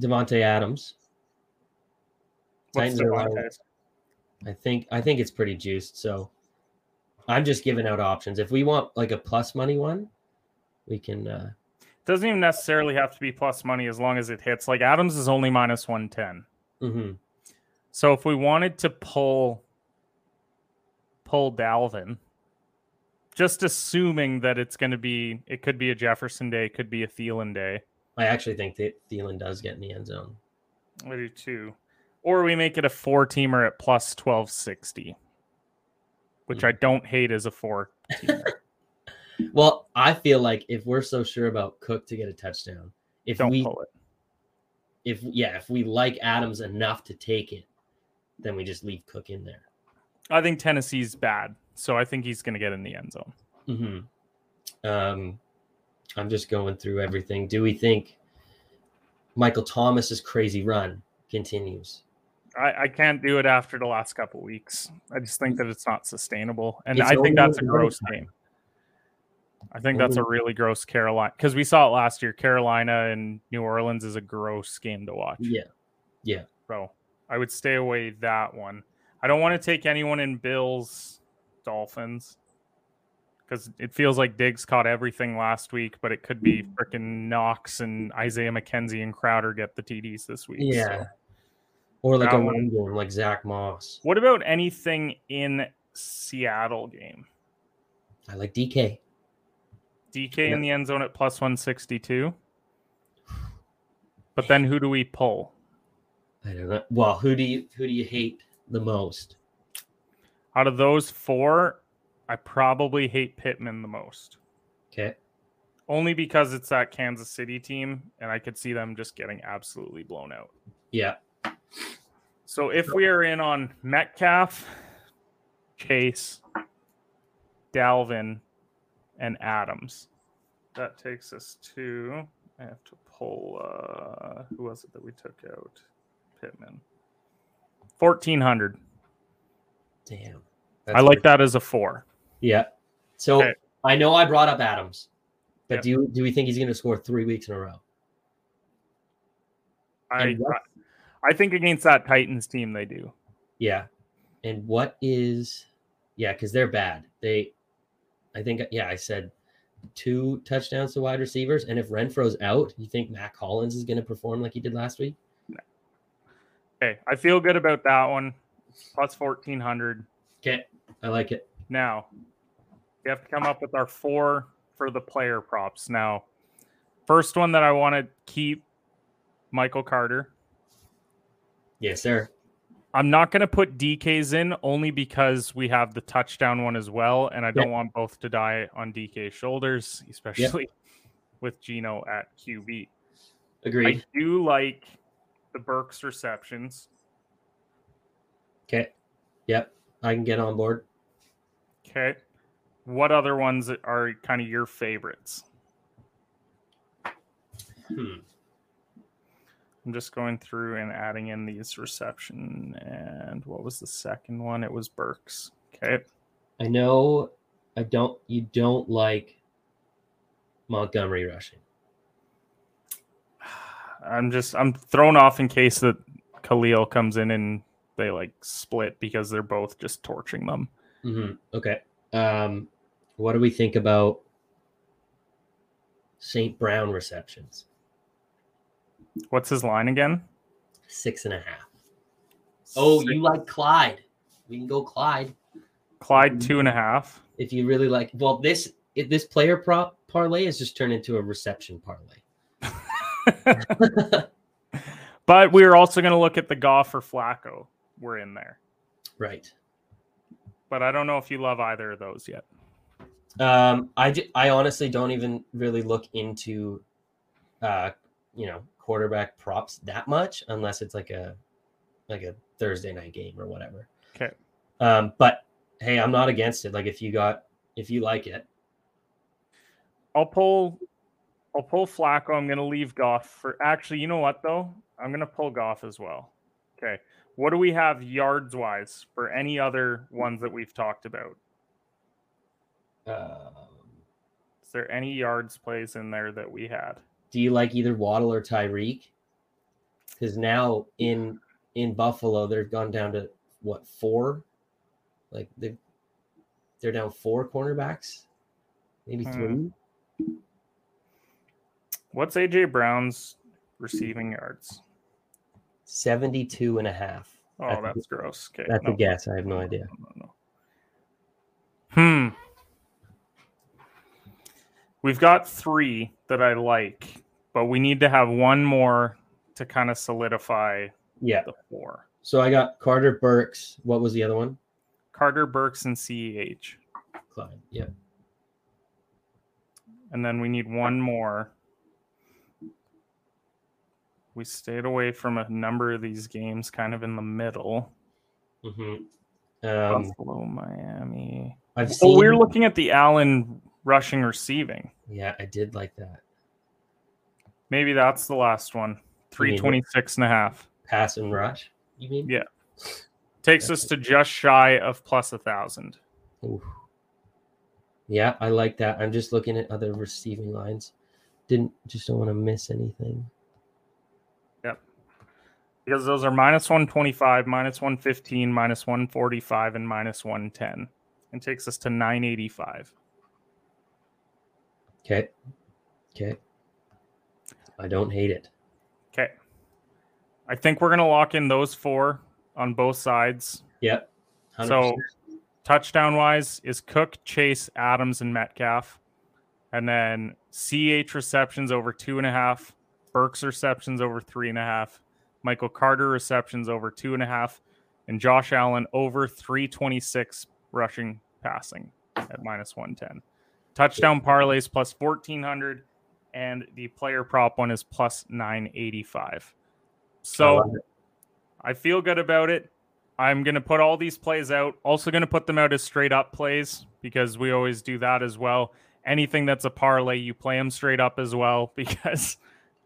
Davante Adams. What's Titans are allowing- I think I think it's pretty juiced. So I'm just giving out options. If we want like a plus money one, we can. uh it Doesn't even necessarily have to be plus money as long as it hits. Like Adams is only minus one ten. mhm. So if we wanted to pull pull Dalvin, just assuming that it's going to be, it could be a Jefferson day, it could be a Thielen day. I actually think that Thielen does get in the end zone. I do too. Or we make it a four teamer at plus twelve sixty, which I don't hate as a four. Well, I feel like if we're so sure about Cook to get a touchdown, if Don't we pull it. if yeah, if we like Adams enough to take it, then we just leave Cook in there. I think Tennessee's bad, so I think he's going to get in the end zone. hmm Um, I'm just going through everything. Do we think Michael Thomas's crazy run continues? I, I can't do it after the last couple weeks. I just think that it's not sustainable, and It's I think that's a gross game. I think that's a really gross Carolina because we saw it last year. Carolina and New Orleans is a gross game to watch. Yeah, yeah, So I would stay away that one. I don't want to take anyone in Bills Dolphins because it feels like Diggs caught everything last week, but it could be freaking Knox and Isaiah McKenzie and Crowder get the TDs this week. yeah. So. Or like That a one- game, like Zack Moss. What about anything in Seattle game? I like DK. DK in the end zone at plus 162. But then who do we pull? I don't know. Well, who do you who do you hate the most? Out of those four, I probably hate Pittman the most. Okay. Only because it's that Kansas City team, and I could see them just getting absolutely blown out. Yeah. So if we are in on Metcalf, Chase, Dalvin, and Adams, that takes us to. I have to pull. Uh, who was it that we took out? Pittman. Fourteen hundred. Damn. I like that as a four. Yeah. So Okay. I know I brought up Adams, but Yep. do you do we think he's going to score three weeks in a row? I I think against that Titans team they do. Yeah. And what is yeah, because they're bad. They I think yeah, I said two touchdowns to wide receivers. And if Renfrow's out, you think Mack Hollins is gonna perform like he did last week? Okay, I feel good about that one. Plus fourteen hundred. Okay. I like it. Now, we have to come up with our four for the player props. Now, first one that I want to keep Michael Carter. Yes, sir. I'm not going to put DKs in only because we have the touchdown one as well. And I don't Yep. want both to die on DK's shoulders, especially with Gino at QB. Agreed. I do like the Burks receptions. Okay. Yep. I can get on board. Okay. What other ones are kind of your favorites? Hmm. I'm just going through and adding in these reception. And what was the second one? It was Burks. Okay. I know I don't you don't like Montgomery rushing. I'm just I'm thrown off in case that Khalil comes in and they like split because they're both just torching them. Mm-hmm. Okay. Um, what do we think about St. Brown receptions? What's his line again? Six and a half. Oh, Six. you like Clyde? We can go Clyde. Clyde two and a half. If you really like, well, this this player prop parlay has just turned into a reception parlay. but we are also going to look at the Goff for Flacco. We're in there, right? But I don't know if you love either of those yet. Um, I I honestly don't even really look into, uh, you know, quarterback props that much unless it's like a like a Thursday night game or whatever. Okay. Um, but hey, I'm not against it. Like if you got if you like it, I'll pull I'll pull Flacco. I'm gonna leave Goff for actually, you know what though? I'm gonna pull Goff as well. Okay. What do we have yards wise for any other ones that we've talked about? Um, Is there any yards plays in there that we had? Do you like either Waddle or Tyreek? Because now in in Buffalo, they've gone down to what four? Like they they're down four cornerbacks, maybe hmm. three. What's AJ Brown's receiving yards? 72 and a half. Oh, that's, that's gross. Okay. That's no. a guess. I have no idea. No, no, hmm. We've got three that I like, but we need to have one more to kind of solidify yeah. the four. So I got Carter Burks. What was the other one? Carter Burks and CEH. Clyde. Yeah. And then we need one more we stayed away from a number of these games kind of in the middle. Mm-hmm. Um, Buffalo, Miami. I've seen. We are looking at the Allen rushing receiving. Yeah, I did like that. Maybe that's the last one. 326 and a half. Pass and rush, you mean? Yeah. Takes us to just shy of plus a thousand. Yeah, I like that. I'm just looking at other receiving lines. Didn't just don't want to miss anything Yep. because those are minus 125, minus 115, minus 145, and minus 110. And takes us to 985. Okay. Okay. I don't hate it. Okay. I think we're going to lock in those four on both sides. Yep. 100%. So, touchdown wise is Cook, Chase, Adams, and Metcalf. And then CH receptions over two and a half, Burks receptions over three and a half, Michael Carter receptions over two and a half, and Josh Allen over 326 rushing passing at minus 110. Touchdown parlays plus 1400, and the player prop one is plus 985. So I, I feel good about it. I'm going to put all these plays out. Also, going to put them out as straight up plays because we always do that as well. Anything that's a parlay, you play them straight up as well because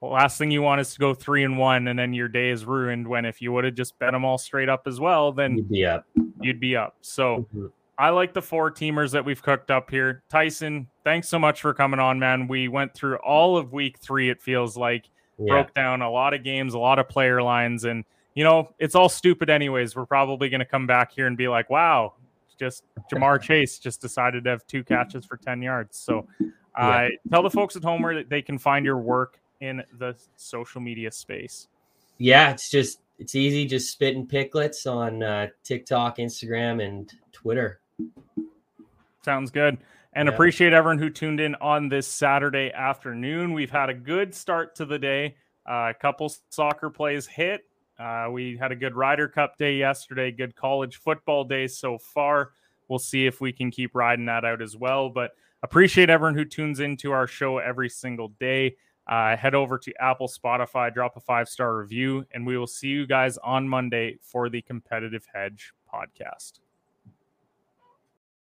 last thing you want is to go three and one, and then your day is ruined. When if you would have just bet them all straight up as well, then you'd be up. You'd be up. So mm-hmm. I like the four teamers that we've cooked up here. Tyson, thanks so much for coming on, man. We went through all of week three. It feels like yeah. broke down a lot of games, a lot of player lines, and you know it's all stupid anyways. We're probably going to come back here and be like, wow. Just Ja'Marr Chase just decided to have two catches for 10 yards. So, uh, tell the folks at home where they can find your work in the social media space? Yeah, it's just it's easy, just SpittinPicklets on uh, TikTok, Instagram, and Twitter. Sounds good. And yeah. appreciate everyone who tuned in on this Saturday afternoon. We've had a good start to the day. Uh, a couple soccer plays hit. Uh, we had a good Ryder Cup day yesterday, good college football day so far. We'll see if we can keep riding that out as well. But appreciate everyone who tunes into our show every single day uh, head over to Apple, Spotify, drop a five star review, and we will see you guys on Monday for the Competitive Hedge podcast.